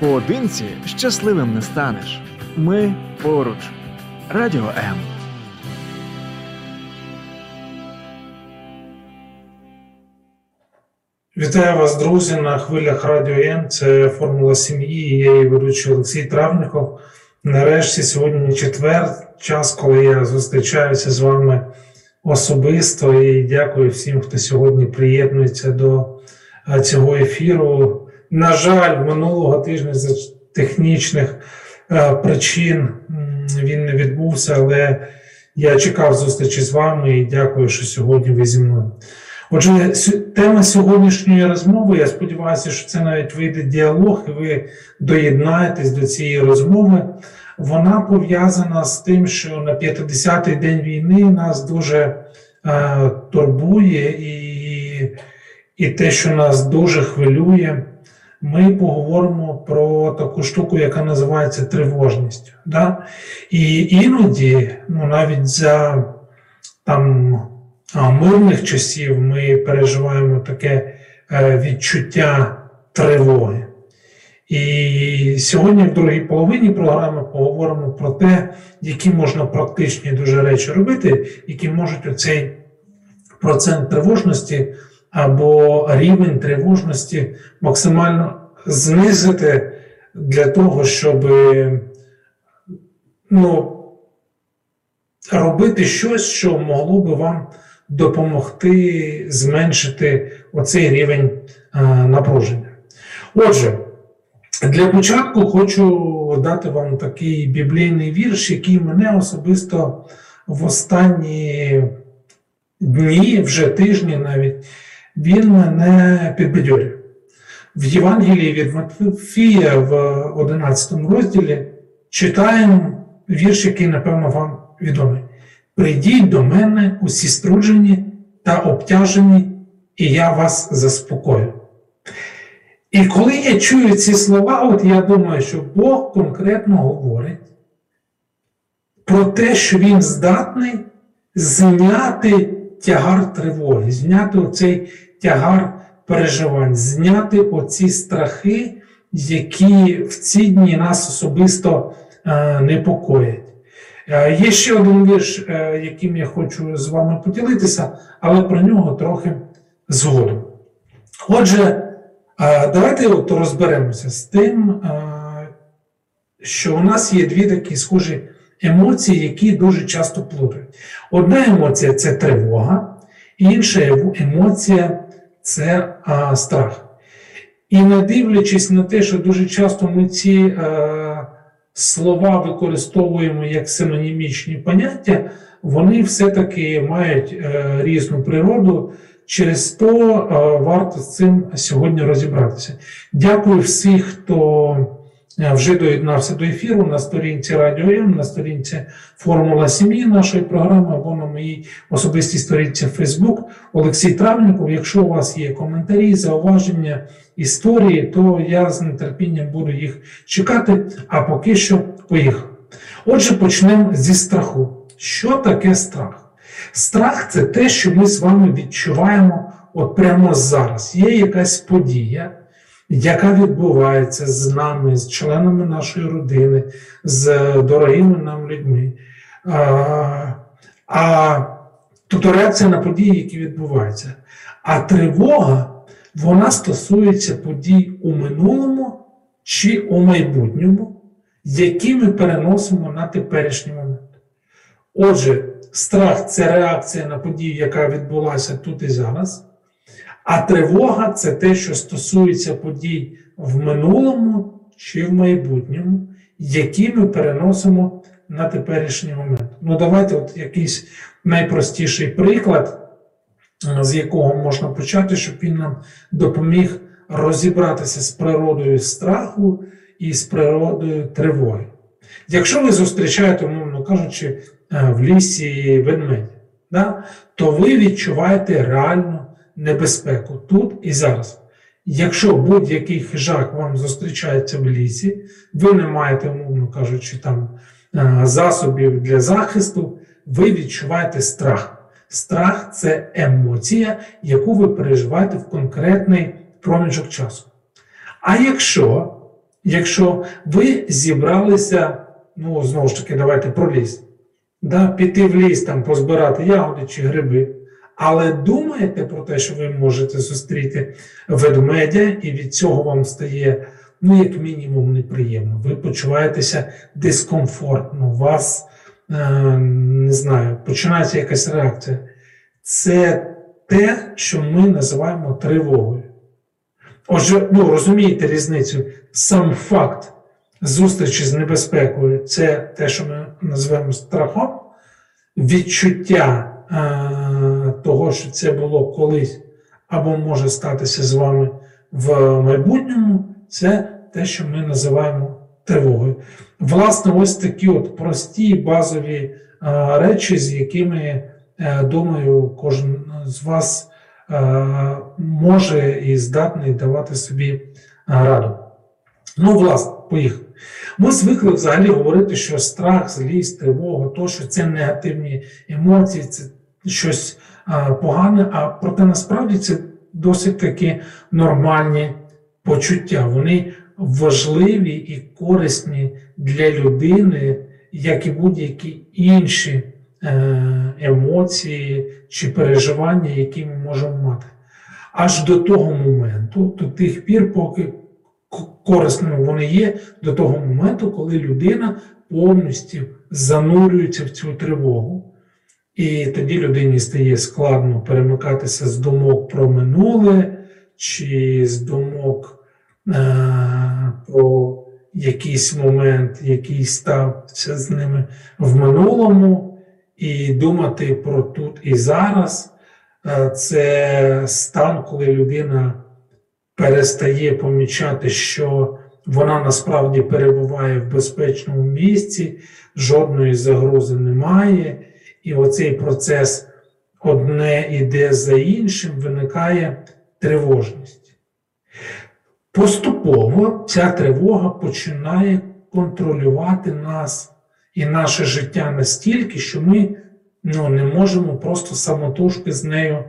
Поодинці щасливим не станеш. Ми поруч. Радіо М. Вітаю вас, друзі, на хвилях Радіо М. Це Формула сім'ї. Я її ведучий Олексій Травніков. Нарешті сьогодні четвер, час, коли я зустрічаюся з вами особисто. І дякую всім, хто сьогодні приєднується до е, цього ефіру. На жаль, минулого тижня з технічних е, причин він не відбувся, але я чекав зустрічі з вами і дякую, що сьогодні ви зі мною. Отже, тема сьогоднішньої розмови, я сподіваюся, що це навіть вийде діалог, і ви доєднаєтесь до цієї розмови. Вона пов'язана з тим, що на 50-й день війни нас дуже е, турбує, і, і те, що нас дуже хвилює. Ми поговоримо про таку штуку, яка називається тривожністю. Да? І іноді, ну навіть за там мирних часів ми переживаємо таке е, відчуття тривоги. І сьогодні, в другій половині програми, поговоримо про те, які можна практичні дуже речі робити, які можуть оцей процент тривожності або рівень тривожності максимально знизити для того, щоб ну, робити щось, що могло би вам допомогти зменшити оцей рівень е, напруження. Отже, для початку хочу дати вам такий біблійний вірш, який мене особисто в останні дні, вже тижні навіть, він мене підбадьорює. В Євангелії від Матфія в 11 розділі читаємо вірш, який, напевно, вам відомий. Прийдіть до мене усі струджені та обтяжені, і я вас заспокою. І коли я чую ці слова, от я думаю, що Бог конкретно говорить про те, що Він здатний зняти тягар тривоги, зняти оцей тягар переживань, зняти оці страхи, які в ці дні нас особисто е, непокоять. Е, Є ще один вірш, е, яким я хочу з вами поділитися, але про нього трохи згодом. Отже, давайте от розберемося з тим, що у нас є дві такі схожі емоції, які дуже часто плутають. Одна емоція це тривога, інша емоція це а, страх. І не дивлячись на те, що дуже часто ми ці е, слова використовуємо як синонімічні поняття, вони все-таки мають е, різну природу. Через то е, варто з цим сьогодні розібратися. Дякую всіх, хто е, вже доєднався до ефіру на сторінці Радіо М, на сторінці Формула сім'ї нашої програми або на моїй особистій сторінці Facebook Олексій Травніков. Якщо у вас є коментарі, зауваження, історії, то я з нетерпінням буду їх чекати. А поки що поїхав. Отже, почнемо зі страху. Що таке страх? Страх це те, що ми з вами відчуваємо от прямо зараз. Є якась подія, яка відбувається з нами, з членами нашої родини, з дорогими нам людьми. А, а тобто реакція на події, які відбуваються. А тривога, вона стосується подій у минулому чи у майбутньому, які ми переносимо на теперішній момент. Отже, страх це реакція на подію, яка відбулася тут і зараз. А тривога це те, що стосується подій в минулому чи в майбутньому, які ми переносимо на теперішній момент. Ну, давайте от якийсь найпростіший приклад, е, з якого можна почати, щоб він нам допоміг розібратися з природою страху і з природою тривоги. Якщо ви зустрічаєте, умовно кажучи, е, в лісі ведмедя, да, то ви відчуваєте реальну небезпеку тут і зараз. Якщо будь-який хижак вам зустрічається в лісі, ви не маєте, умовно кажучи, там е, засобів для захисту, ви відчуваєте страх. Страх це емоція, яку ви переживаєте в конкретний проміжок часу. А якщо якщо ви зібралися, ну знову ж таки, давайте про ліс, да, піти в ліс, там позбирати ягоди чи гриби, але думаєте про те, що ви можете зустріти ведмедя, і від цього вам стає, ну, як мінімум, неприємно. Ви почуваєтеся дискомфортно, у вас, е, не знаю, починається якась реакція. Це те, що ми називаємо тривогою. Отже, ну розумієте різницю, сам факт зустрічі з небезпекою це те, що ми називаємо страхом, відчуття е, того, що це було колись або може статися з вами в майбутньому, це те, що ми називаємо тривогою. Власне, ось такі от прості базові речі, з якими, е, думаю, кожен з вас е, може і здатний давати собі е, раду. Ну, власне, поїхали. Ми звикли взагалі говорити, що страх, злість, тривога, то, що це негативні емоції, це щось погане, а проте насправді це досить таки нормальні почуття. Вони важливі і корисні для людини, як і будь-які інші е, емоції чи переживання, які ми можемо мати. Аж до того моменту, до тих пір, поки корисними вони є, до того моменту, коли людина повністю занурюється в цю тривогу. І тоді людині стає складно перемикатися з думок про минуле, чи з думок е, про якийсь момент, який стався з ними в минулому, і думати про тут і зараз. Е, Це стан, коли людина перестає помічати, що вона насправді перебуває в безпечному місці, жодної загрози немає, і оцей процес одне іде за іншим, виникає тривожність. Поступово ця тривога починає контролювати нас і наше життя настільки, що ми ну, не можемо просто самотужки з нею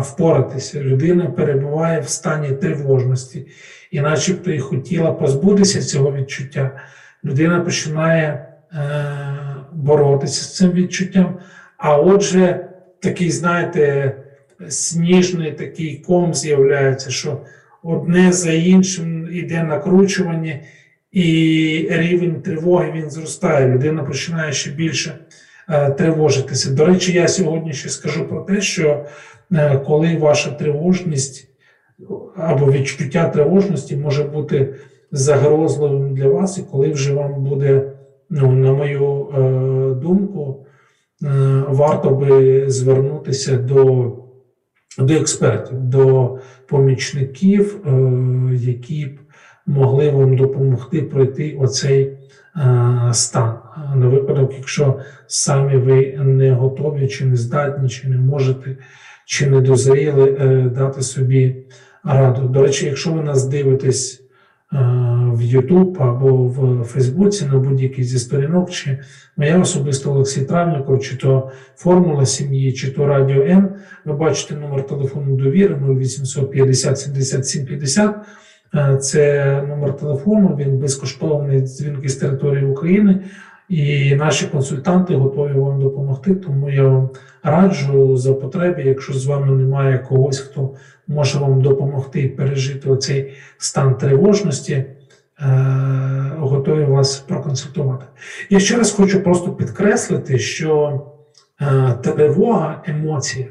впоратися. Людина перебуває в стані тривожності, і начебто і хотіла позбутися цього відчуття. Людина починає е, боротися з цим відчуттям. А отже, такий, знаєте, сніжний такий ком з'являється, що одне за іншим йде накручування, і рівень тривоги він зростає. Людина починає ще більше е, тривожитися. До речі, я сьогодні ще скажу про те, що е, коли ваша тривожність або відчуття тривожності може бути загрозливим для вас, і коли вже вам буде, ну, на мою е, думку, е, варто би звернутися до, до експертів, до помічників, е, які б могли вам допомогти пройти оцей е, стан. На випадок, якщо самі ви не готові, чи не здатні, чи не можете, чи не дозріли е, дати собі раду. До речі, якщо ви нас дивитесь в YouTube або в Фейсбуці на будь-якій зі сторінок, чи моя особисто Олексій Травніков, чи то Формула сім'ї, чи то Радіо М, ви бачите номер телефону довіри 0800 50 77 50. Е, Це номер телефону, він безкоштовний дзвінки з території України. І наші консультанти готові вам допомогти, тому я вам раджу за потреби, якщо з вами немає когось, хто може вам допомогти пережити оцей стан тривожності, е, готові вас проконсультувати. Я ще раз хочу просто підкреслити, що е, тривога емоція.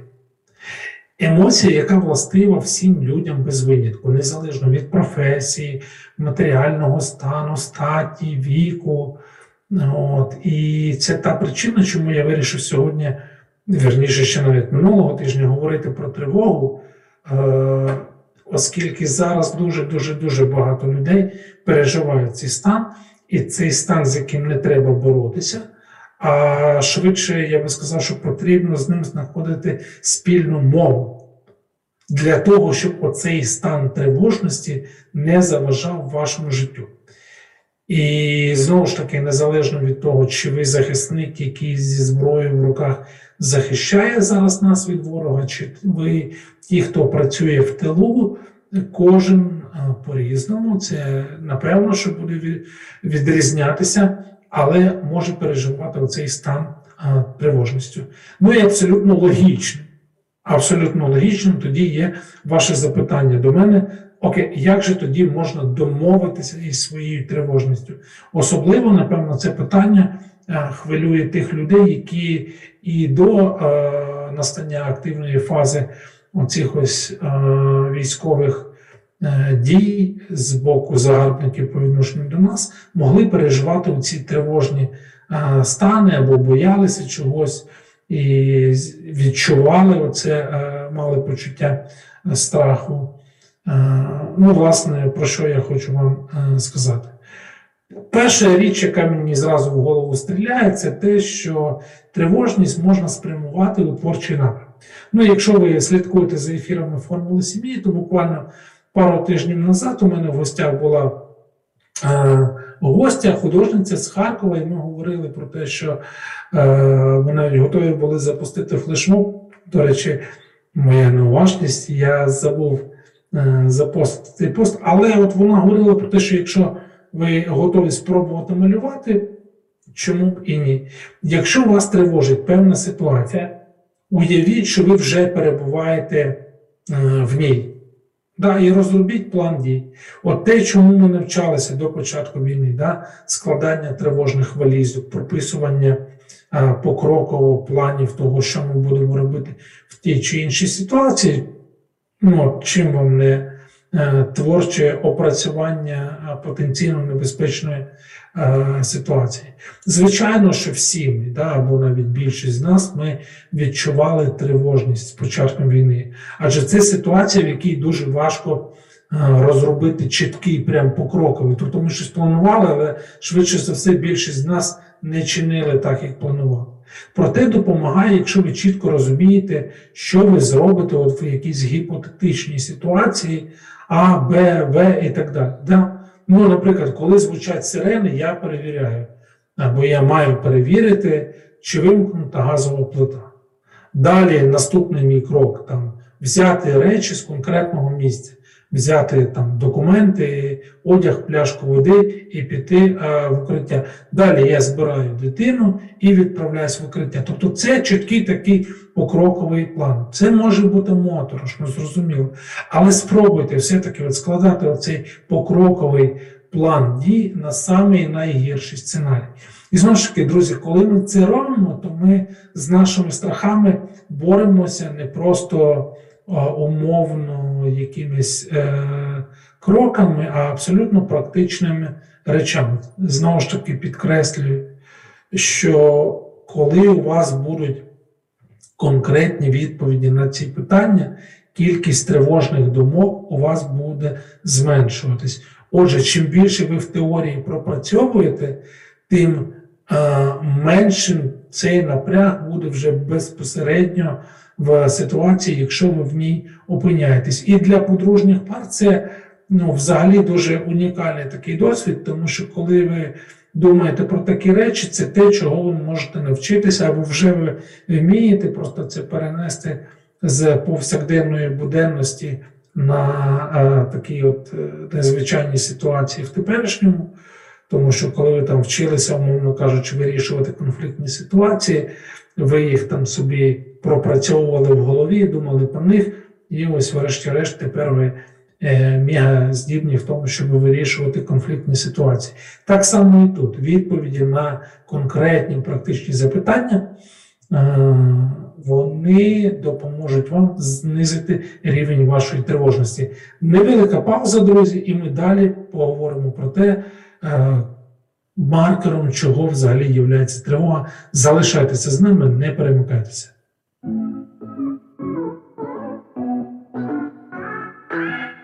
Емоція, яка властива всім людям без винятку, незалежно від професії, матеріального стану, статі, віку. От. І це та причина, чому я вирішив сьогодні, верніше ще навіть минулого тижня, говорити про тривогу, е, оскільки зараз дуже-дуже дуже багато людей переживають цей стан, і цей стан, з яким не треба боротися. А швидше я би сказав, що потрібно з ним знаходити спільну мову для того, щоб оцей стан тривожності не заважав вашому життю. І знову ж таки, незалежно від того, чи ви захисник, який зі зброєю в руках захищає зараз нас від ворога, чи ви ті, хто працює в тилу, кожен по-різному. Це напевно, що буде відрізнятися, але може переживати оцей стан тривожністю. Ну і абсолютно логічно. Абсолютно логічним тоді є ваше запитання до мене. Окей, як же тоді можна домовитися із своєю тривожністю? Особливо, напевно, це питання е, хвилює тих людей, які і до е, настання активної фази оцих ось е, військових е, дій з боку загарбників по відношенню до нас могли переживати ці тривожні е, стани або боялися чогось і відчували оце, е, мали почуття е, страху. Е, Ну, власне, про що я хочу вам е, сказати. Перша річ, яка мені зразу в голову стріляє, це те, що тривожність можна спрямувати у творчий напрям. Ну, якщо ви слідкуєте за ефірами формули сім'ї, то буквально пару тижнів назад у мене в гостях була е, гостя, художниця з Харкова, і ми говорили про те, що е, ми навіть готові були запустити флешмоб. До речі, моя неуважність, я забув запостити цей пост, але от вона говорила про те, що якщо ви готові спробувати малювати, чому б і ні. Якщо вас тривожить певна ситуація, уявіть, що ви вже перебуваєте е, в ній. Да, і розробіть план дій. От те, чому ми навчалися до початку війни, да, складання тривожних валізок, прописування е, покроково планів того, що ми будемо робити в тій чи іншій ситуації, ну, чим вам не е, творче опрацювання потенційно небезпечної е, ситуації. Звичайно, що всі ми, да, або навіть більшість з нас, ми відчували тривожність з початком війни. Адже це ситуація, в якій дуже важко е, розробити чіткий, прям покроковий. Тобто ми щось планували, але швидше за все більшість з нас не чинили так, як планували. Проте допомагає, якщо ви чітко розумієте, що ви зробите от в якійсь гіпотетичній ситуації А, Б, В і так далі. Да? Ну, наприклад, коли звучать сирени, я перевіряю, або я маю перевірити, чи вимкнута газова плита. Далі наступний мій крок там взяти речі з конкретного місця, взяти там документи, одяг, пляшку води і піти е, в укриття. Далі я збираю дитину і відправляюсь в укриття. Тобто це чіткий такий покроковий план. Це може бути моторошно, зрозуміло. Але спробуйте все-таки от складати оцей покроковий план дій на самий найгірший сценарій. І знову ж таки, друзі, коли ми це робимо, то ми з нашими страхами боремося не просто а, умовно якимись е, кроками, а абсолютно практичними речами. Знову ж таки, підкреслюю, що коли у вас будуть конкретні відповіді на ці питання, кількість тривожних думок у вас буде зменшуватись. Отже, чим більше ви в теорії пропрацьовуєте, тим е, меншим цей напряг буде вже безпосередньо в ситуації, якщо ви в ній опиняєтесь. І для подружніх пар це ну, взагалі дуже унікальний такий досвід, тому що коли ви думаєте про такі речі, це те, чого ви можете навчитися, або вже ви вмієте просто це перенести з повсякденної буденності на е, такі от е, незвичайні ситуації в теперішньому. Тому що коли ви там вчилися, умовно кажучи, вирішувати конфліктні ситуації, ви їх там собі пропрацьовували в голові, думали про них, і ось, врешті-решт, тепер ви е, мега здібні в тому, щоб вирішувати конфліктні ситуації. Так само і тут відповіді на конкретні практичні запитання. е, Вони допоможуть вам знизити рівень вашої тривожності. Невелика пауза, друзі, і ми далі поговоримо про те, е, маркером чого взагалі є тривога. Залишайтеся з нами, не перемикайтеся.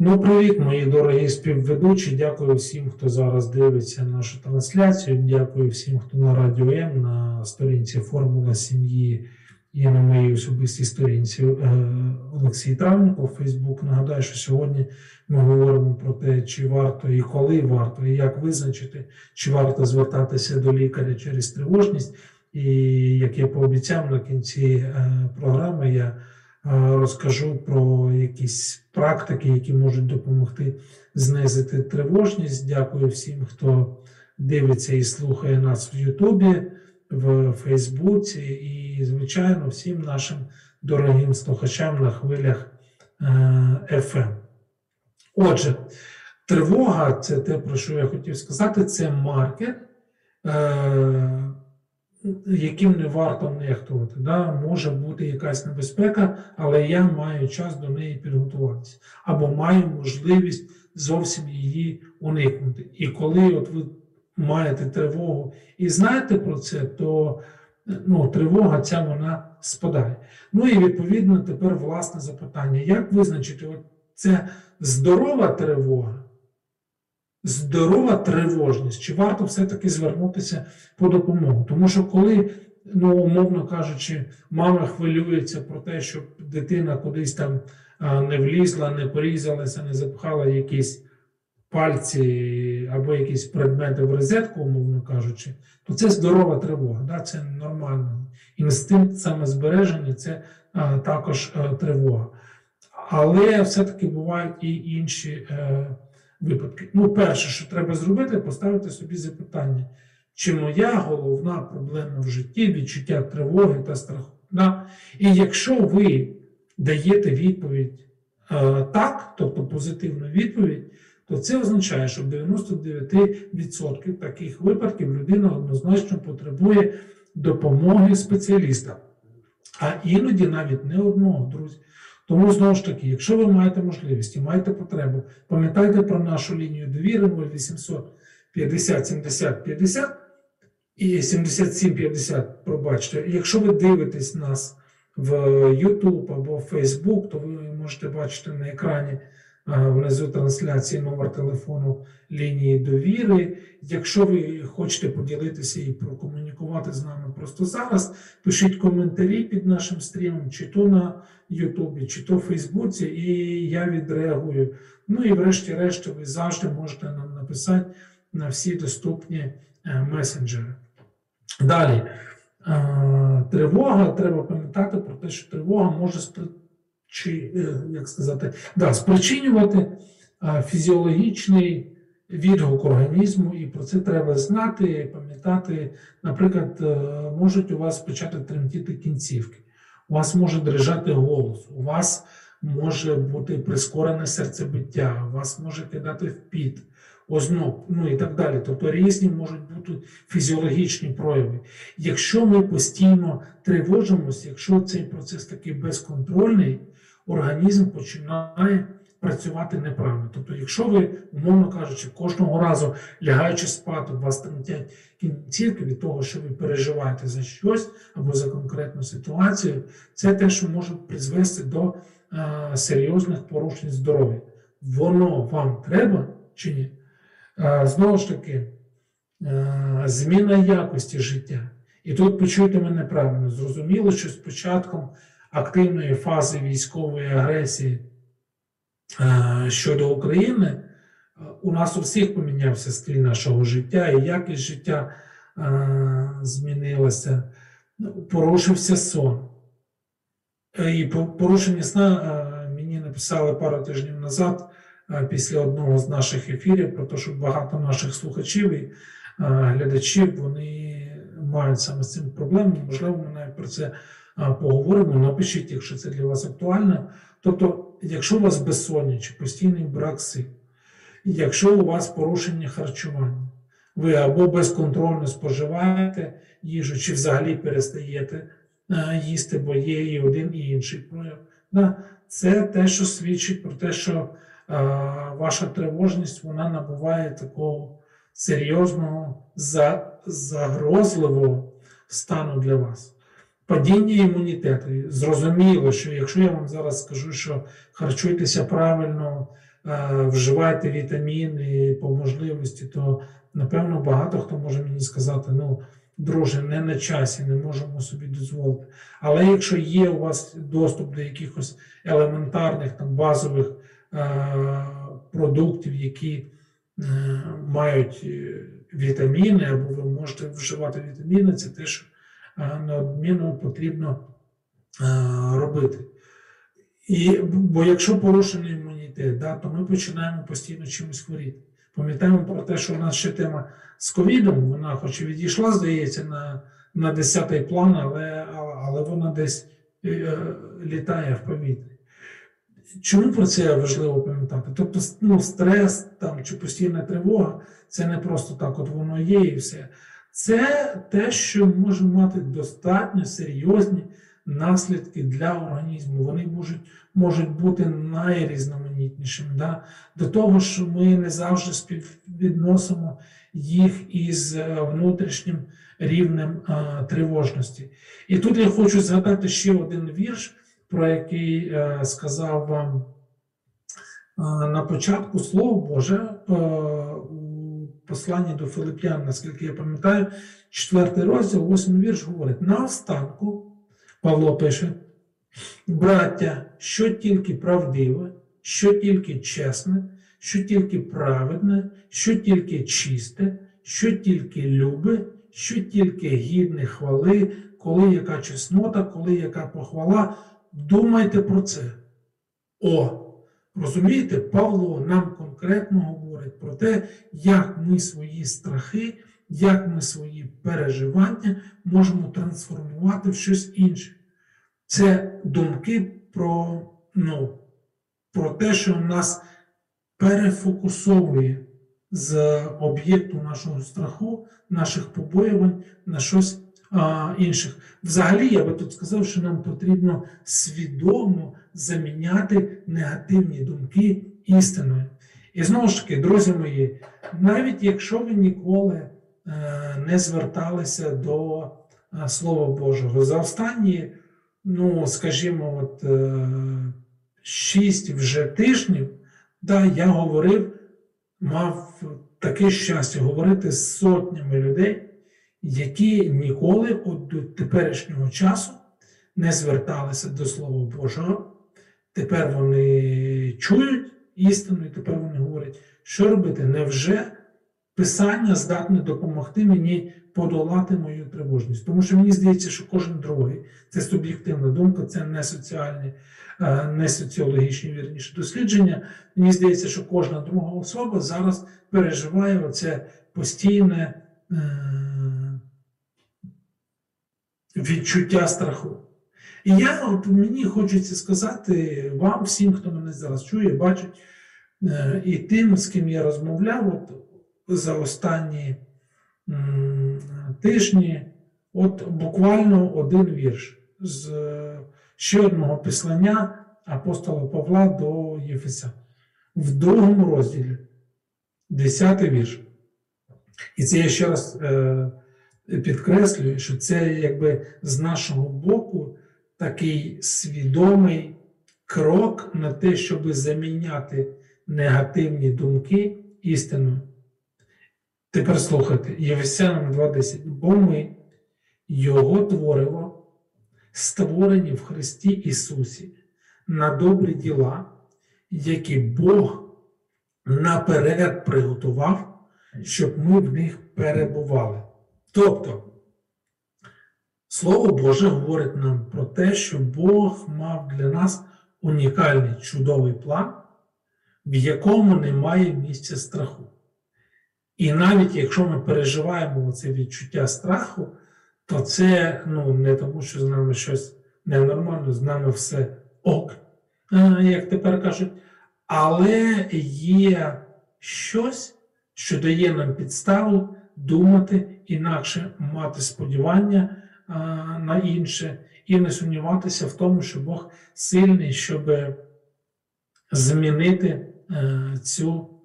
Ну, привіт, мої дорогі співведучі. Дякую всім, хто зараз дивиться нашу трансляцію. Дякую всім, хто на радіо М, на сторінці Формула сім'ї і на моїй особистій сторінці е, Олексій Травніков, Фейсбук. Нагадаю, що сьогодні ми говоримо про те, чи варто і коли варто, і як визначити, чи варто звертатися до лікаря через тривожність. І як я пообіцяв на кінці е, програми, я розкажу про якісь практики, які можуть допомогти знизити тривожність. Дякую всім, хто дивиться і слухає нас в Ютубі, в Фейсбуці і, звичайно, всім нашим дорогим слухачам на хвилях е, FM. Отже, тривога це те, про що я хотів сказати, це маркер. Яким не варто нехтувати. Да? Може бути якась небезпека, але я маю час до неї підготуватися. Або маю можливість зовсім її уникнути. І коли от ви маєте тривогу і знаєте про це, то ну, тривога ця вона спадає. Ну і відповідно тепер власне запитання: як визначити от це здорова тривога? Здорова тривожність, чи варто все-таки звернутися по допомогу? Тому що коли, ну умовно кажучи, мама хвилюється про те, щоб дитина кудись там а, не влізла, не порізалася, не запхала якісь пальці або якісь предмети в розетку, умовно кажучи, то це здорова тривога, да? це нормально. Інстинкт самозбереження це а, також а, тривога. Але все-таки бувають і інші. Е, випадки. Ну, перше, що треба зробити, поставити собі запитання, чи моя головна проблема в житті відчуття тривоги та страху. Да? І якщо ви даєте відповідь е, так, тобто позитивну відповідь, то це означає, що в 99% таких випадків людина однозначно потребує допомоги спеціаліста. А іноді навіть не одного, друзі. Тому знову ж таки, якщо ви маєте можливість і маєте потребу, пам'ятайте про нашу лінію довіри 0800 50 70 50 і 77 50, пробачте. Якщо ви дивитесь нас в YouTube або в Facebook, то ви можете бачити на екрані внизу трансляції номер телефону лінії довіри. Якщо ви хочете поділитися і прокомунікувати з нами просто зараз, пишіть коментарі під нашим стрімом, чи то на Ютубі, чи то в Фейсбуці, і я відреагую. Ну і врешті-решт, ви завжди можете нам написати на всі доступні е, месенджери. Далі. Тривога, треба пам'ятати про те, що тривога може чи, е, як сказати, да, спричинювати фізіологічний відгук організму, і про це треба знати, пам'ятати. Наприклад, е, можуть у вас почати тремтіти кінцівки, у вас може дрижати голос, у вас може бути прискорене серцебиття, у вас може кидати в піт, озноб, ну і так далі. Тобто різні можуть бути фізіологічні прояви. Якщо ми постійно тривожимося, якщо цей процес такий безконтрольний, організм починає працювати неправильно. Тобто, якщо ви, умовно кажучи, кожного разу лягаючи спати, вас тремтять кінцівки від того, що ви переживаєте за щось або за конкретну ситуацію, це те, що може призвести до е, серйозних порушень здоров'я. Воно вам треба чи ні? Знову ж таки, зміна якості життя. І тут почуйте мене правильно, зрозуміло, що з початком активної фази військової агресії щодо України, у нас у всіх помінявся стиль нашого життя, і якість життя змінилася, порушився сон. І порушення сна мені написали пару тижнів назад після одного з наших ефірів, про те, що багато наших слухачів і глядачів вони мають саме з цим проблеми. Можливо, ми навіть про це поговоримо, напишіть, якщо це для вас актуально. Тобто, якщо у вас безсоння чи постійний брак сил, якщо у вас порушення харчування, ви або безконтрольно споживаєте їжу, чи взагалі перестаєте їсти, бо є і один, і інший прояв. Це те, що свідчить про те, що ваша тривожність вона набуває такого серйозного загрозливого стану для вас. Падіння імунітету. Зрозуміло, що якщо я вам зараз скажу, що харчуйтеся правильно, вживайте вітаміни по можливості, то напевно багато хто може мені сказати, ну, друже, не на часі, не можемо собі дозволити. Але якщо є у вас доступ до якихось елементарних там базових продуктів, які е, мають е, вітаміни, або ви можете вживати вітаміни, це те, що е, неодмінно потрібно е, робити. І, бо якщо порушений імунітет, да, то ми починаємо постійно чимось хворіти. Пам'ятаємо про те, що у нас ще тема з ковідом, вона хоч і відійшла, здається, на, на 10-й план, але, але вона десь е, літає в повітрі. Чому про це важливо пам'ятати? Тобто, ну, стрес там, чи постійна тривога це не просто так, от воно є і все. Це те, що може мати достатньо серйозні наслідки для організму. Вони можуть можуть бути найрізноманітнішими. Да? До того, що ми не завжди співвідносимо їх із е, внутрішнім рівнем а, тривожності. І тут я хочу згадати ще один вірш, про який сказав вам на початку Слово Боже у посланні до Филип'ян, наскільки я пам'ятаю, четвертий розділ, восьмий вірш говорить: на останку. Павло пише: браття, що тільки правдиве, що тільки чесне, що тільки праведне, що тільки чисте, що тільки любе, що тільки гідне хвали, коли яка чеснота, коли яка похвала, думайте про це. О, розумієте, Павло нам конкретно говорить про те, як ми свої страхи як ми свої переживання можемо трансформувати в щось інше. Це думки про, ну, про те, що нас перефокусовує з об'єкту нашого страху, наших побоювань на щось інших. Взагалі, я би тут сказав, що нам потрібно свідомо заміняти негативні думки істиною. І знову ж таки, друзі мої, навіть якщо ви ніколи Е, не зверталися до е, Слова Божого. За останні, ну, скажімо, от е, шість вже тижнів, да, я говорив, мав таке щастя говорити з сотнями людей, які ніколи от до теперішнього часу не зверталися до Слова Божого. Тепер вони чують істину, і тепер вони говорять, що робити? Невже Писання здатне допомогти мені подолати мою тривожність. Тому що мені здається, що кожен другий це суб'єктивна думка, це не соціальні, е, не соціологічні вірніше дослідження. Мені здається, що кожна друга особа зараз переживає оце постійне е, відчуття страху. І я от мені хочеться сказати вам, всім, хто мене зараз чує, бачить, е, і тим, з ким я розмовляв. от за останні тижні, от буквально один вірш з ще одного післання апостола Павла до Єфеса. В другому розділі, 10 вірш. І це я ще раз е, підкреслюю, що це якби з нашого боку такий свідомий крок на те, щоб заміняти негативні думки істиною. Тепер слухайте, Євесянам 2.10. Бо ми, Його твориво, створені в Христі Ісусі на добрі діла, які Бог наперед приготував, щоб ми в них перебували. Тобто, Слово Боже говорить нам про те, що Бог мав для нас унікальний чудовий план, в якому немає місця страху. І навіть якщо ми переживаємо це відчуття страху, то це ну, не тому, що з нами щось ненормально, з нами все ок, як тепер кажуть, але є щось, що дає нам підставу думати інакше, мати сподівання на інше, і не сумніватися в тому, що Бог сильний, щоб змінити а, е, цю.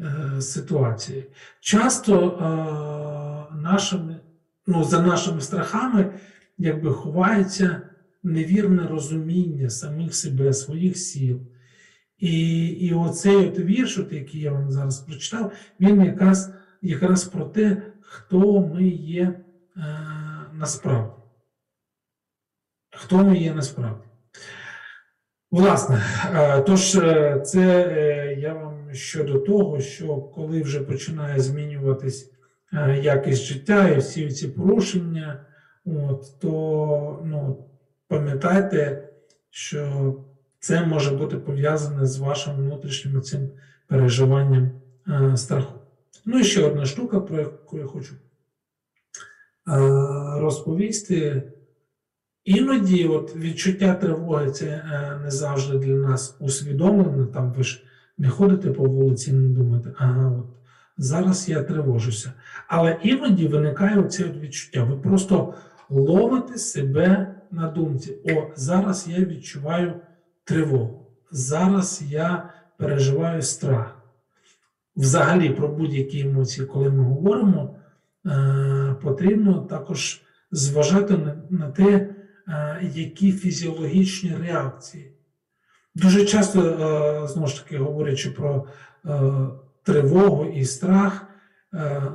Е, ситуації. Часто е, нашими, ну, за нашими страхами якби ховається невірне розуміння самих себе, своїх сіл. І, і оцей от вірш, який я вам зараз прочитав, він якраз, якраз про те, хто ми є е, насправді. Хто ми є насправді. Власне, е, тож, е, це я вам щодо того, що коли вже починає змінюватись якість життя і всі ці порушення, от, то ну, пам'ятайте, що це може бути пов'язане з вашим внутрішнім цим переживанням страху. Ну і ще одна штука, про яку я хочу е, розповісти. Іноді от відчуття тривоги це е, не завжди для нас усвідомлене. Там ви ж не ходите по вулиці, не думаєте, ага, от зараз я тривожуся. Але іноді виникає оце відчуття. Ви просто ловите себе на думці. О, зараз я відчуваю тривогу. Зараз я переживаю страх. Взагалі, про будь-які емоції, коли ми говоримо, е, потрібно також зважати на, те, е, які фізіологічні реакції. Дуже часто, е, знову ж таки, говорячи про тривогу і страх,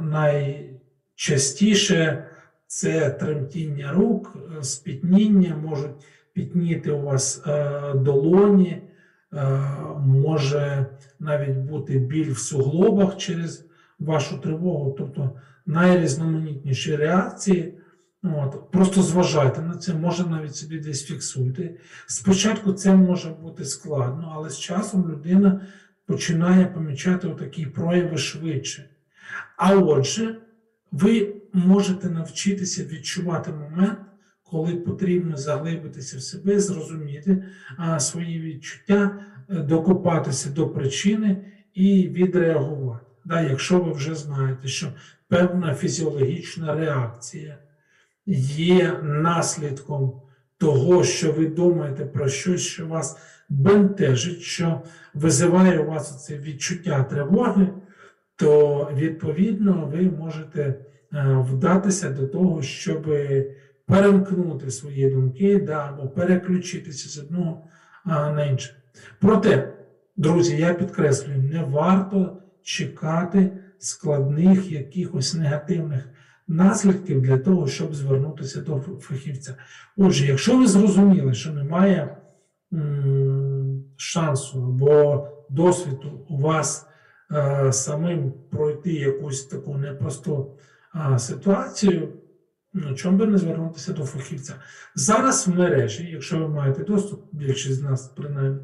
найчастіше це тремтіння рук, спітніння, можуть пітніти у вас долоні, може навіть бути біль в суглобах через вашу тривогу, тобто найрізноманітніші реакції. От, Просто зважайте на це, може навіть собі десь фіксуйте. Спочатку це може бути складно, але з часом людина починає помічати такі прояви швидше. А отже, ви можете навчитися відчувати момент, коли потрібно заглибитися в себе, зрозуміти а, свої відчуття, е, докопатися до причини і відреагувати. Да, Якщо ви вже знаєте, що певна фізіологічна реакція є наслідком того, що ви думаєте про щось, що вас бентежить, що визиває у вас це відчуття тривоги, то відповідно ви можете е, вдатися до того, щоб перемкнути свої думки да, або переключитися з одного на інше. Проте, друзі, я підкреслюю, не варто чекати складних якихось негативних наслідків для того, щоб звернутися до фахівця. Отже, якщо ви зрозуміли, що немає м шансу або досвіду у вас е самим пройти якусь таку непросту е ситуацію, чому би не звернутися до фахівця? Зараз в мережі, якщо ви маєте доступ, більшість з нас принаймні,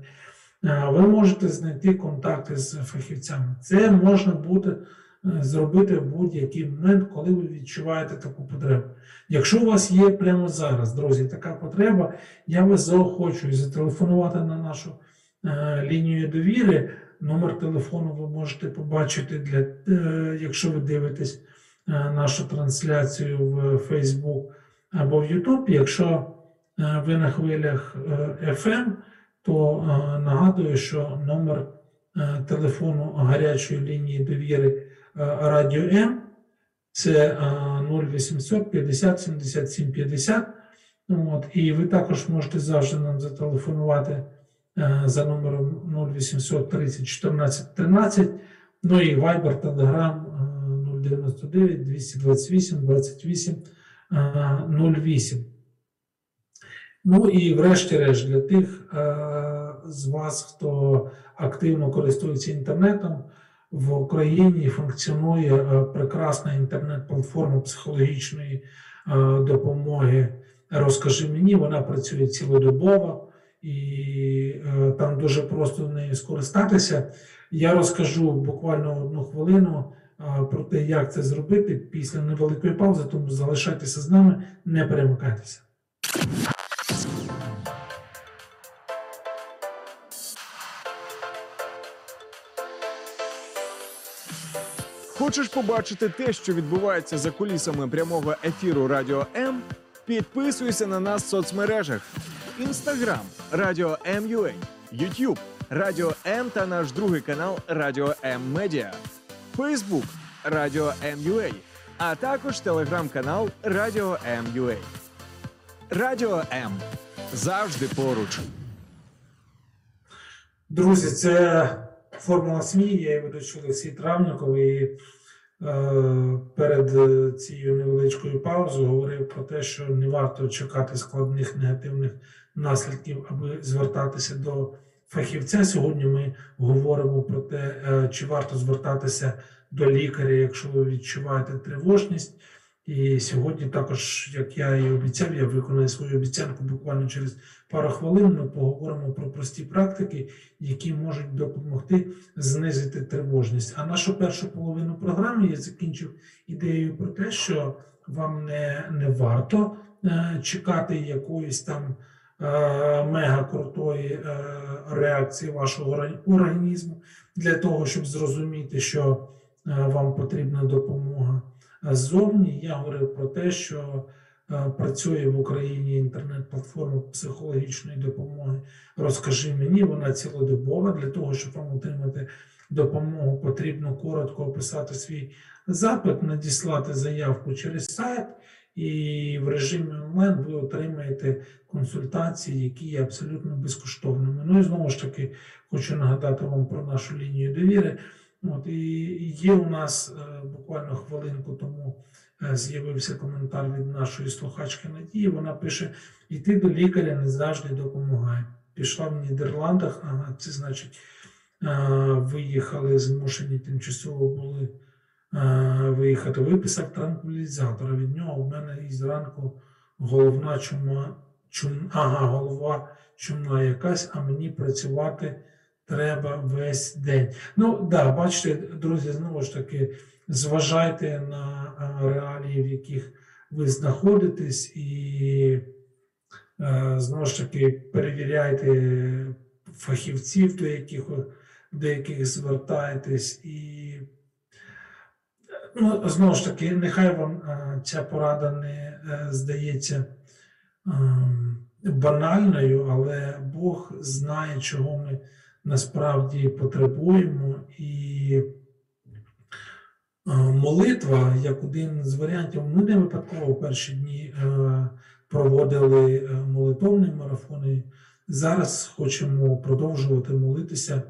е ви можете знайти контакти з фахівцями. Це можна буде зробити в будь-який момент, коли ви відчуваєте таку потребу. Якщо у вас є прямо зараз, друзі, така потреба, я вас заохочую зателефонувати на нашу е, лінію довіри. Номер телефону ви можете побачити, для, е, якщо ви дивитесь е, нашу трансляцію в Facebook або в YouTube. Якщо е, ви на хвилях е, FM, то е, нагадую, що номер е, телефону гарячої лінії довіри. Е, радіо М. Це 0800 50 77 50. От, І ви також можете завжди нам зателефонувати е, за номером 0800 30 14 13. Ну і Viber, Telegram 099 228 28 08. Ну і врешті-решт для тих е, з вас, хто активно користується інтернетом в Україні функціонує е, прекрасна інтернет-платформа психологічної е, допомоги. Розкажи мені, вона працює цілодобово і там дуже просто нею скористатися. Я розкажу буквально одну хвилину про те, як це зробити після невеликої паузи, тому залишайтеся з нами, не перемикайтеся. Хочеш побачити те, що відбувається за кулісами прямого ефіру Радіо М? Підписуйся на нас в соцмережах: Інстаграм Радіо М.Ю.А., Ютуб Радіо М та наш другий канал Радіо М Медіа, Фейсбук Радіо М.Ю.А., а також телеграм-канал Радіо М.Ю.А. Радіо М завжди поруч. Друзі, це формула СМІ. Я її ведучий Олексій Травніков. І е, перед е, цією невеличкою паузою говорив про те, що не варто чекати складних негативних наслідків, аби звертатися до фахівця. Сьогодні ми говоримо про те, е, чи варто звертатися до лікаря, якщо ви відчуваєте тривожність. І сьогодні також, як я і обіцяв, я виконаю свою обіцянку буквально через пару хвилин. Ми поговоримо про прості практики, які можуть допомогти знизити тривожність. А нашу першу половину програми я закінчив ідеєю про те, що вам не, не варто е, чекати якоїсь там мега крутої е, реакції вашого організму для того, щоб зрозуміти, що е, вам потрібна допомога. Ззовні я говорив про те, що е, працює в Україні інтернет-платформа психологічної допомоги. Розкажи мені, вона цілодобова. Для того, щоб вам отримати допомогу, потрібно коротко описати свій запит, надіслати заявку через сайт, і в режимі онлайн ви отримаєте консультації, які є абсолютно безкоштовними. Ну і знову ж таки хочу нагадати вам про нашу лінію довіри. От, і є у нас е, буквально хвилинку тому е, з'явився коментар від нашої слухачки Надії. Вона пише: йти до лікаря не завжди допомагає. Пішла в Нідерландах, ага, це значить, е, виїхали, змушені тимчасово були виїхати. Виписав транквілізатор. а Від нього в мене і зранку головна чума, чум, ага, голова чумна якась, а мені працювати треба весь день. Ну, да, бачите, друзі, знову ж таки, зважайте на е, реалії, в яких ви знаходитесь, і е, знову ж таки перевіряйте фахівців, до яких, до яких звертаєтесь, і ну, знову ж таки, нехай вам е, ця порада не е, здається ем, банальною, але Бог знає, чого ми насправді потребуємо. І е, молитва, як один з варіантів, ми не випадково в перші дні е, проводили е, молитовні марафони. Зараз хочемо продовжувати молитися е,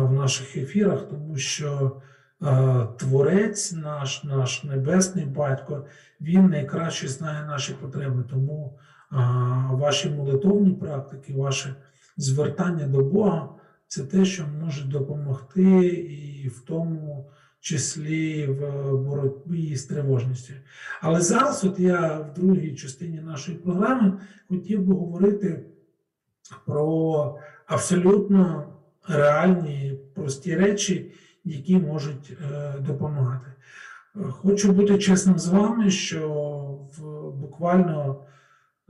в наших ефірах, тому що е, Творець наш, наш небесний батько, він найкраще знає наші потреби. Тому е, ваші молитовні практики, ваше звертання до Бога це те, що може допомогти і в тому числі в боротьбі з тривожністю. Але зараз, от я в другій частині нашої програми хотів би говорити про абсолютно реальні прості речі, які можуть е, допомагати. Хочу бути чесним з вами, що в буквально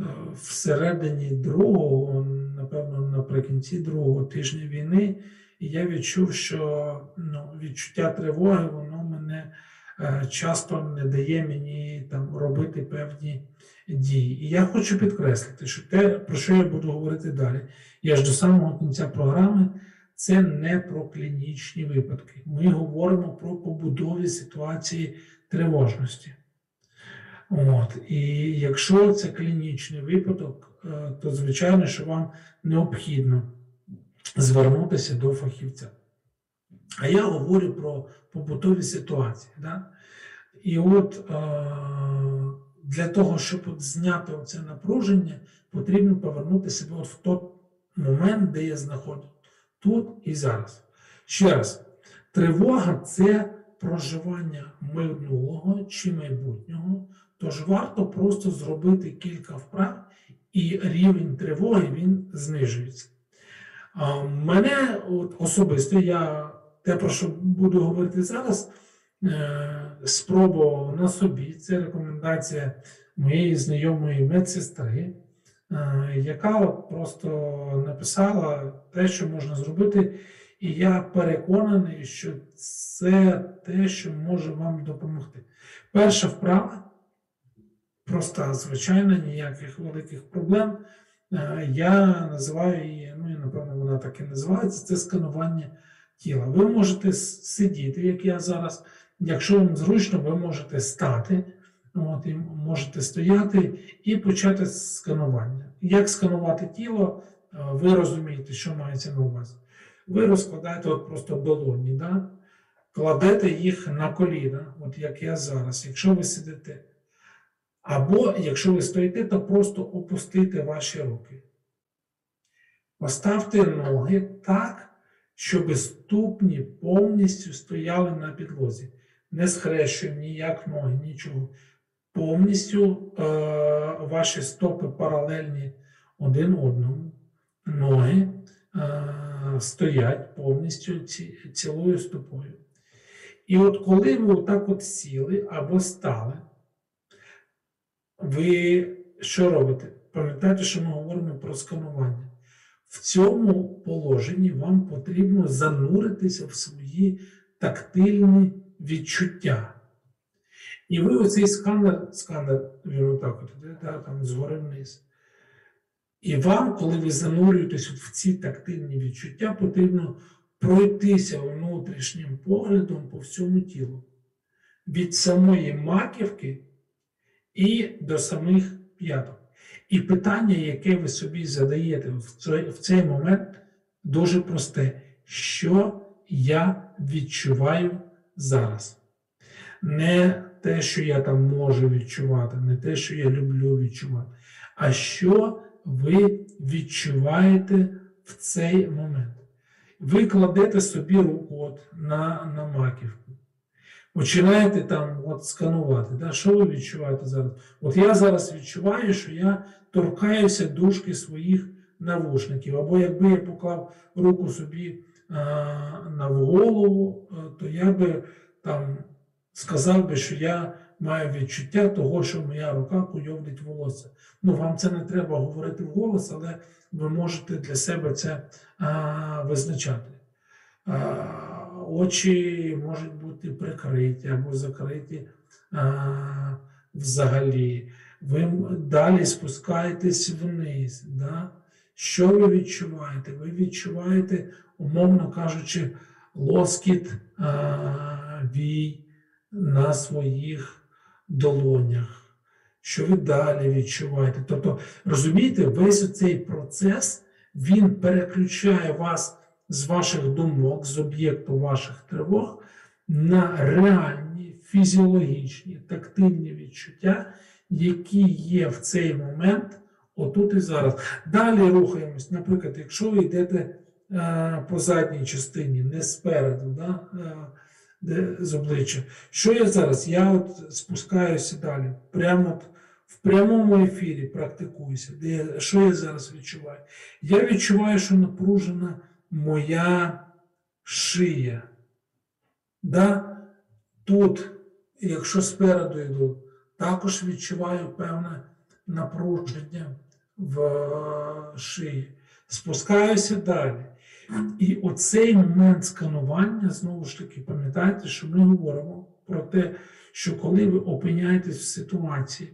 е, всередині другого, напевно, наприкінці другого тижня війни, я відчув, що ну, відчуття тривоги, воно мене е, часто не дає мені там робити певні дії. І я хочу підкреслити, що те, про що я буду говорити далі, я ж до самого кінця програми. Це не про клінічні випадки. Ми говоримо про побудові ситуації тривожності. От. І якщо це клінічний випадок, е, то звичайно, що вам необхідно звернутися до фахівця. А я говорю про побутові ситуації. Да? І от е, для того, щоб зняти це напруження, потрібно повернути себе от в той момент, де я знаходжусь, тут і зараз. Ще раз, тривога це проживання минулого чи майбутнього, тож варто просто зробити кілька вправ, і рівень тривоги він знижується. А мене от особисто, я те, про що буду говорити зараз, е, спробував на собі. Це рекомендація моєї знайомої медсестри, яка просто написала те, що можна зробити. І я переконаний, що це те, що може вам допомогти. Перша вправа, проста, звичайна, ніяких великих проблем. Е, Я називаю її, ну і напевно вона так і називається, це сканування тіла. Ви можете сидіти, як я зараз. Якщо вам зручно, ви можете стати, от, і можете стояти і почати сканування. Як сканувати тіло, е, ви розумієте, що мається на увазі. ви розкладаєте от просто долоні, да? кладете їх на коліна, от як я зараз, якщо ви сидите. Або якщо ви стоїте, то просто опустите ваші руки. Поставте ноги так, щоб ступні повністю стояли на підлозі. Не схрещуємо ніяк ноги, нічого. Повністю е, ваші стопи паралельні один одному. Ноги е, стоять повністю ці, цілою стопою. І от коли ви отак от сіли або стали, ви що робите? Пам'ятаєте, що ми говоримо про сканування. В цьому положенні вам потрібно зануритися в свої тактильні відчуття. І ви оцей сканер, сканер, він отак от іде, да, там згори вниз. І вам, коли ви занурюєтесь в ці тактильні відчуття, потрібно пройтися внутрішнім поглядом по всьому тілу. Від самої маківки і до самих п'яток. І питання, яке ви собі задаєте в цей, в цей момент, дуже просте. Що я відчуваю зараз? Не те, що я там можу відчувати, не те, що я люблю відчувати, а що ви відчуваєте в цей момент. Ви кладете собі руку от на, на маківку. Починаєте там от сканувати. Да? Що ви відчуваєте зараз? От я зараз відчуваю, що я торкаюся дужки своїх навушників. Або якби я поклав руку собі а, на голову, то я би там сказав би, що я маю відчуття того, що моя рука куйовдить волосся. Ну, вам це не треба говорити вголос, але ви можете для себе це а, визначати. А, очі можуть бути прикриті або закриті а, взагалі. Ви далі спускаєтесь вниз. Да? Що ви відчуваєте? Ви відчуваєте, умовно кажучи, лоскіт а, вій на своїх долонях. Що ви далі відчуваєте? Тобто, розумієте, весь цей процес він переключає вас з ваших думок, з об'єкту ваших тривог на реальні фізіологічні тактильні відчуття, які є в цей момент отут і зараз. Далі рухаємось. Наприклад, якщо ви йдете е, по задній частині, не спереду, да, е, з обличчя. Що я зараз? Я от спускаюся далі. Прямо в прямому ефірі практикуюся. Де я, що я зараз відчуваю? Я відчуваю, що напружена моя шия. Да? Тут, якщо спереду йду, також відчуваю певне напруження в е, шиї. Спускаюся далі. І оцей момент сканування, знову ж таки, пам'ятайте, що ми говоримо про те, що коли ви опиняєтесь в ситуації,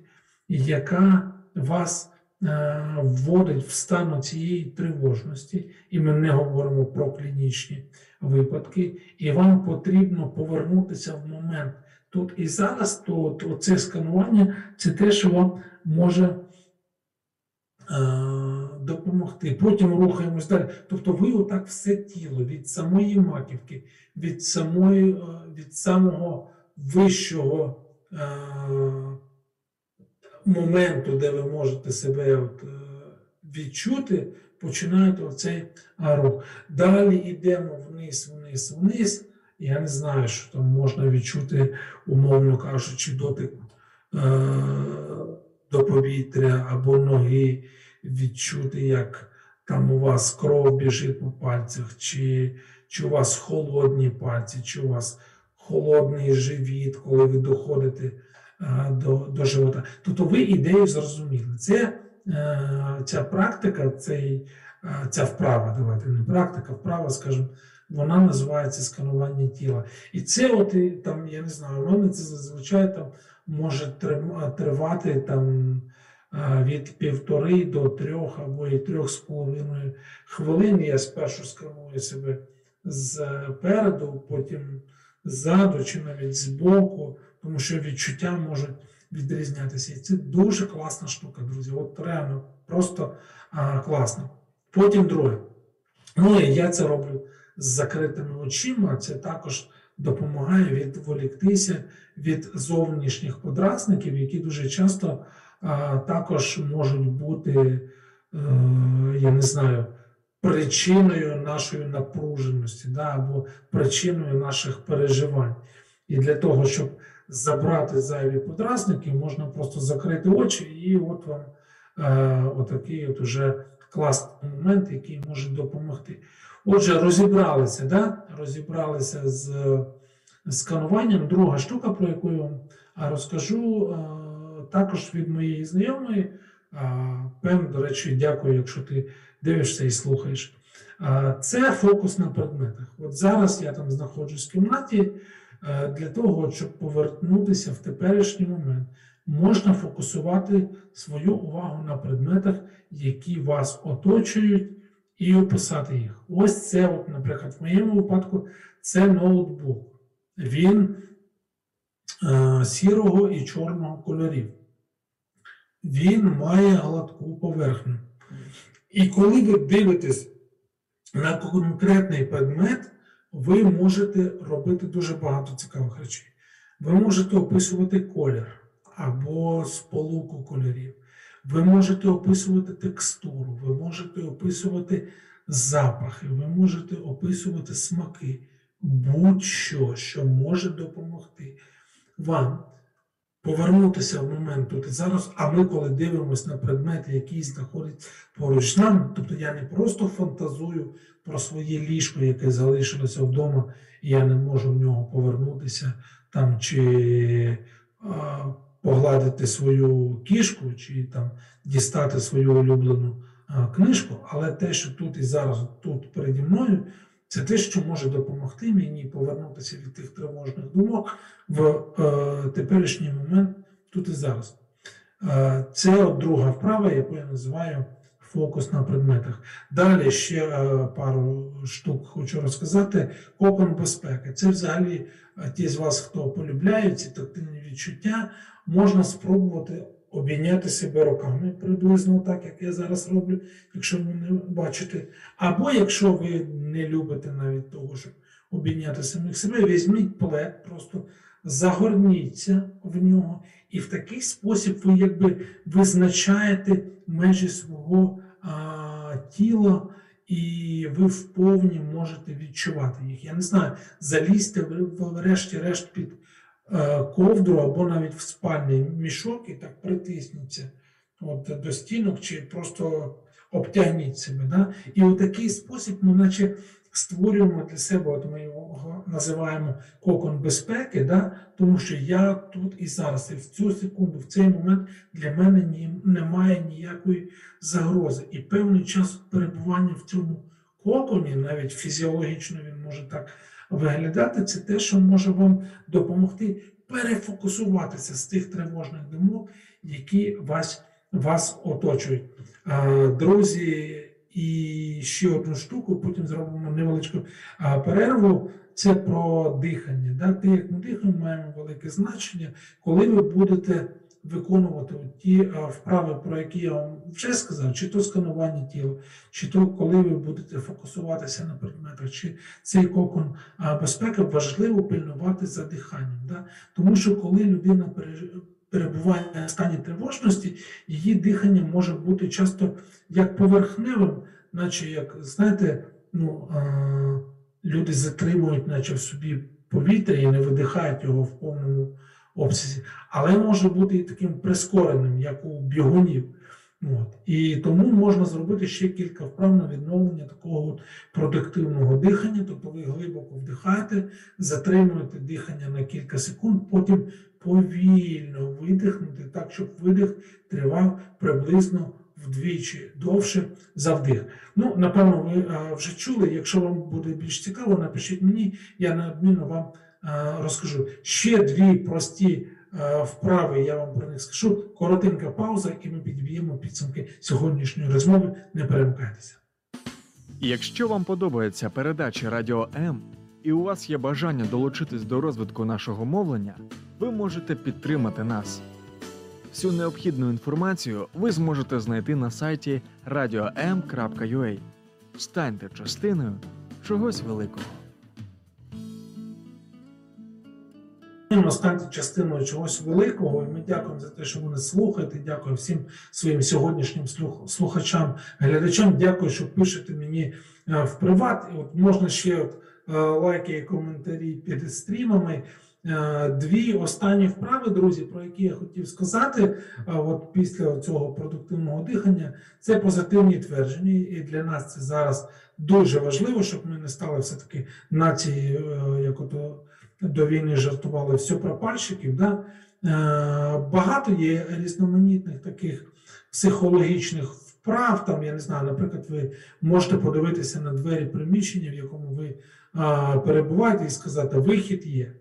яка вас е, вводить в стан цієї тривожності, і ми не говоримо про клінічні випадки, і вам потрібно повернутися в момент тут і зараз, то, то це сканування це те, що вам може. Е, допомогти. Потім рухаємось далі. Тобто ви отак все тіло від самої маківки, від самої, е, від самого вищого е, моменту, де ви можете себе от, е, відчути, починаєте оцей рух. Далі йдемо вниз, вниз, вниз. Я не знаю, що там можна відчути, умовно кажучи, дотик е, до повітря або ноги відчути, як там у вас кров біжить по пальцях, чи, чи у вас холодні пальці, чи у вас холодний живіт, коли ви доходите а, до до живота. Тобто ви ідею зрозуміли. Це а, ця практика, цей, а, ця вправа, давайте не практика, вправа, скажімо, вона називається сканування тіла. І це, от там, я не знаю, у мене це зазвичай там може тривати там від півтори до трьох або і трьох з половиною хвилин. Я спершу сканую себе зпереду, потім ззаду чи навіть збоку, тому що відчуття можуть відрізнятися. І це дуже класна штука, друзі. От реально просто а, класно. Потім друге. Ну і я це роблю з закритими очима, це також допомагає відволіктися від зовнішніх подразників, які дуже часто також можуть бути, е, я не знаю, причиною нашої напруженості да, або причиною наших переживань. І для того, щоб забрати зайві подразники, можна просто закрити очі, і от вам е, отакий от уже класний момент, який може допомогти. Отже, розібралися, да? розібралися з скануванням. Друга штука, про яку я вам розкажу, е, також від моєї знайомої. А, Пем, до речі, дякую, якщо ти дивишся і слухаєш. Це фокус на предметах. От зараз я там знаходжусь в кімнаті е, для того, щоб повернутися в теперішній момент. Можна фокусувати свою увагу на предметах, які вас оточують, і описати їх. Ось це, от, наприклад, в моєму випадку, це ноутбук. Він е, сірого і чорного кольорів. Він має гладку поверхню. І коли ви дивитесь на конкретний предмет, ви можете робити дуже багато цікавих речей. Ви можете описувати колір або сполуку кольорів. Ви можете описувати текстуру, ви можете описувати запахи, ви можете описувати смаки, будь-що, що може допомогти вам повернутися в момент тут і зараз. А ми, коли дивимося на предмети, які знаходяться поруч з нами, тобто я не просто фантазую про своє ліжко, яке залишилося вдома, і я не можу в нього повернутися там чи. А, погладити свою кішку чи там дістати свою улюблену а, книжку, але те, що тут і зараз, тут переді мною, це те, що може допомогти мені повернутися від тих тривожних думок в е, теперішній момент тут і зараз. Е, це от друга вправа, яку я називаю фокус на предметах. Далі ще е, пару штук хочу розказати. Кокон безпеки. Це взагалі е, ті з вас, хто полюбляють ці тактильні відчуття, можна спробувати обійняти себе руками, приблизно так, як я зараз роблю, якщо ви не бачите. Або якщо ви не любите навіть того, щоб обійняти самих себе, візьміть плед, просто загорніться в нього, і в такий спосіб ви якби визначаєте межі свого а, тіла. І ви вповні можете відчувати їх. Я не знаю, залізьте врешті-решт під ковдру або навіть в спальний мішок і так притисніться от, до стінок, чи просто обтягніть себе. Да? І у такий спосіб ми наче створюємо для себе, от ми його називаємо кокон безпеки, да? тому що я тут і зараз, і в цю секунду, в цей момент для мене ні, немає ніякої загрози. І певний час перебування в цьому коконі, навіть фізіологічно він може так виглядати, це те, що може вам допомогти перефокусуватися з тих тривожних думок, які вас вас оточують. Друзі, і ще одну штуку, потім зробимо невеличку перерву. Це про дихання. Те, як ми дихаємо, маємо велике значення, коли ви будете виконувати ті вправи, про які я вам вже сказав, чи то сканування тіла, чи то коли ви будете фокусуватися на предметах, чи цей кокон безпеки, важливо пильнувати за диханням. Да? Тому що коли людина перебуває в стані тривожності, її дихання може бути часто як поверхневим, наче як, знаєте, ну, люди затримують, наче в собі повітря і не видихають його в повному обсязі, але може бути і таким прискореним, як у бігунів. От. І тому можна зробити ще кілька вправ на відновлення такого продуктивного дихання, тобто ви глибоко вдихаєте, затримуєте дихання на кілька секунд, потім повільно видихнути, так, щоб видих тривав приблизно вдвічі довше за вдих. Ну, напевно, ви а, вже чули. Якщо вам буде більш цікаво, напишіть мені, я неодмінно вам. Е, розкажу. Ще дві прості е, вправи, я вам про них скажу. Коротенька пауза, і ми підб'ємо підсумки сьогоднішньої розмови. Не перемикайтеся. Якщо вам подобається передача Радіо М і у вас є бажання долучитись до розвитку нашого мовлення, ви можете підтримати нас. Всю необхідну інформацію ви зможете знайти на сайті radio.m.ua. Станьте частиною чогось великого. Станьте частиною чогось великого, і ми дякуємо за те, що ви нас слухаєте. Дякую всім своїм сьогоднішнім слухачам, глядачам. Дякую, що пишете мені е, в приват. І от можна ще от, е, лайки і коментарі під стрімами. Е, Дві останні вправи, друзі, про які я хотів сказати, от після цього продуктивного дихання, це позитивні твердження. І для нас це зараз дуже важливо, щоб ми не стали все-таки нацією, е, як ото до війни жартували все пропальщиків. Да? Е, Багато є різноманітних таких психологічних вправ. Там, я не знаю, наприклад, ви можете подивитися на двері приміщення, в якому ви перебуваєте, і сказати, вихід є.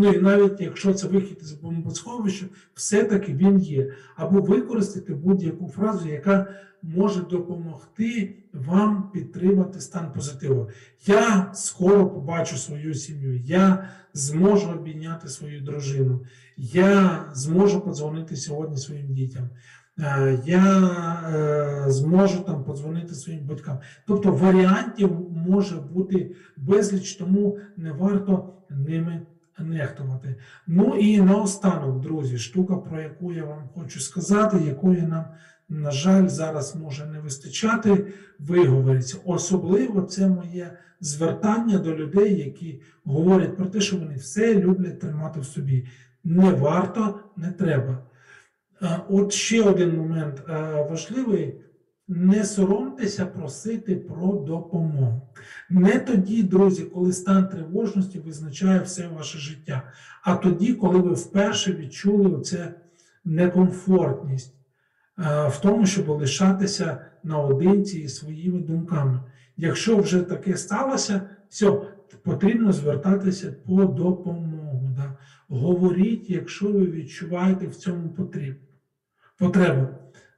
Ну і навіть якщо це вихід із бомбосховища, все-таки він є. Або використати будь-яку фразу, яка може допомогти вам підтримати стан позитиву. Я скоро побачу свою сім'ю, я зможу обійняти свою дружину, я зможу подзвонити сьогодні своїм дітям. е, Я е, зможу там подзвонити своїм батькам. Тобто варіантів може бути безліч, тому не варто ними нехтувати. Ну і наостанок, друзі, штука, про яку я вам хочу сказати, якої нам, на жаль, зараз може не вистачати, виговориться. Особливо це моє звертання до людей, які говорять про те, що вони все люблять тримати в собі. Не варто, не треба. От ще один момент е, важливий. Не соромтеся просити про допомогу. Не тоді, друзі, коли стан тривожності визначає все ваше життя, а тоді, коли ви вперше відчули оце некомфортність е, в тому, щоб лишатися наодинці із своїми думками. Якщо вже таке сталося, все, потрібно звертатися по допомогу. Да? Говоріть, якщо ви відчуваєте в цьому потребу.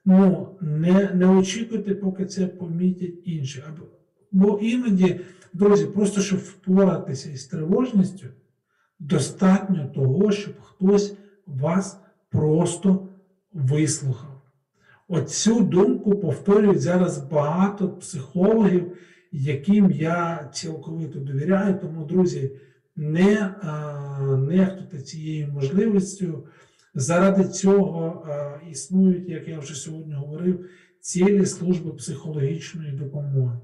Ну, не, не очікуйте, поки це помітять інші. Або- Бо іноді, друзі, просто щоб впоратися із тривожністю, достатньо того, щоб хтось вас просто вислухав. Оцю думку повторюють зараз багато психологів, яким я цілковито довіряю. Тому, друзі, не а, нехтуйте цією можливістю. Заради цього а, існують, як я вже сьогодні говорив, цілі служби психологічної допомоги.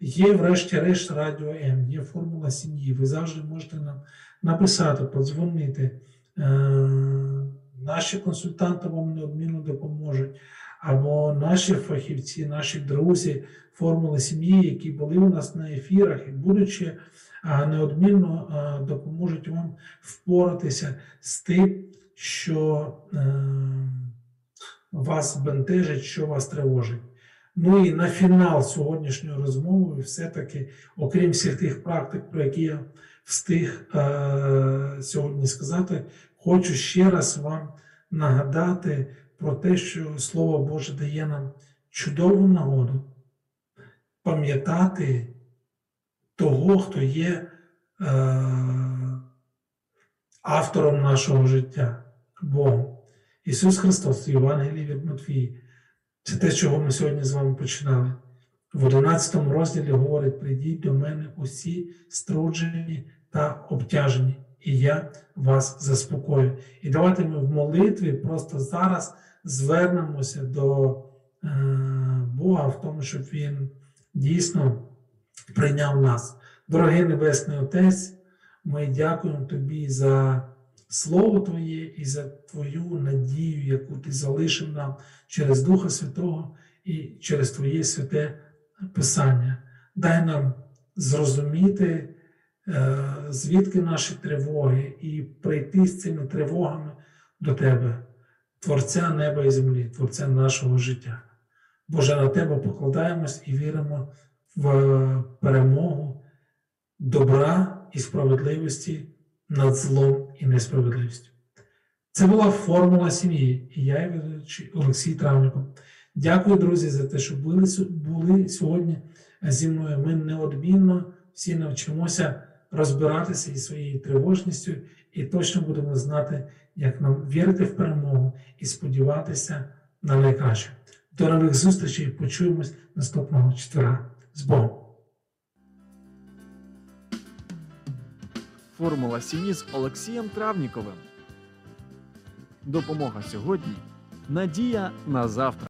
Є, врешті-решт, радіо М, є формула сім'ї. Ви завжди можете нам написати, подзвонити. Е, Наші консультанти вам неодмінно допоможуть. Або наші фахівці, наші друзі, формули сім'ї, які були у нас на ефірах і будучи а, неодмінно допоможуть вам впоратися з тим, що е, вас бентежить, що вас тривожить. Ну і на фінал сьогоднішньої розмови, все-таки, окрім всіх тих практик, про які я встиг е, сьогодні сказати, хочу ще раз вам нагадати про те, що Слово Боже дає нам чудову нагоду пам'ятати того, хто є е, автором нашого життя, Богом. Ісус Христос, Євангелії від Матвії. Це те, чого ми сьогодні з вами починали. В 11 розділі говорить: прийдіть до мене усі струджені та обтяжені, і я вас заспокою. І давайте ми в молитві просто зараз звернемося до е, Бога в тому, щоб Він дійсно прийняв нас. Дорогий Небесний Отець, ми дякуємо Тобі за Слово Твоє і за Твою надію, яку Ти залишив нам через Духа Святого і через Твоє святе Писання. Дай нам зрозуміти, е, звідки наші тривоги, і прийти з цими тривогами до Тебе, Творця неба і землі, Творця нашого життя. Боже, на Тебе покладаємось і віримо в перемогу добра і справедливості над злом і несправедливістю. Це була формула сім'ї, і я, ведучий Олексій Травников. Дякую, друзі, за те, що були, були сьогодні зі мною. Ми неодмінно всі навчимося розбиратися із своєю тривожністю і точно будемо знати, як нам вірити в перемогу і сподіватися на найкраще. До нових зустрічей почуємось наступного четверга. З Богом! Формула сім'ї з Олексієм Травніковим. Допомога сьогодні. Надія на завтра.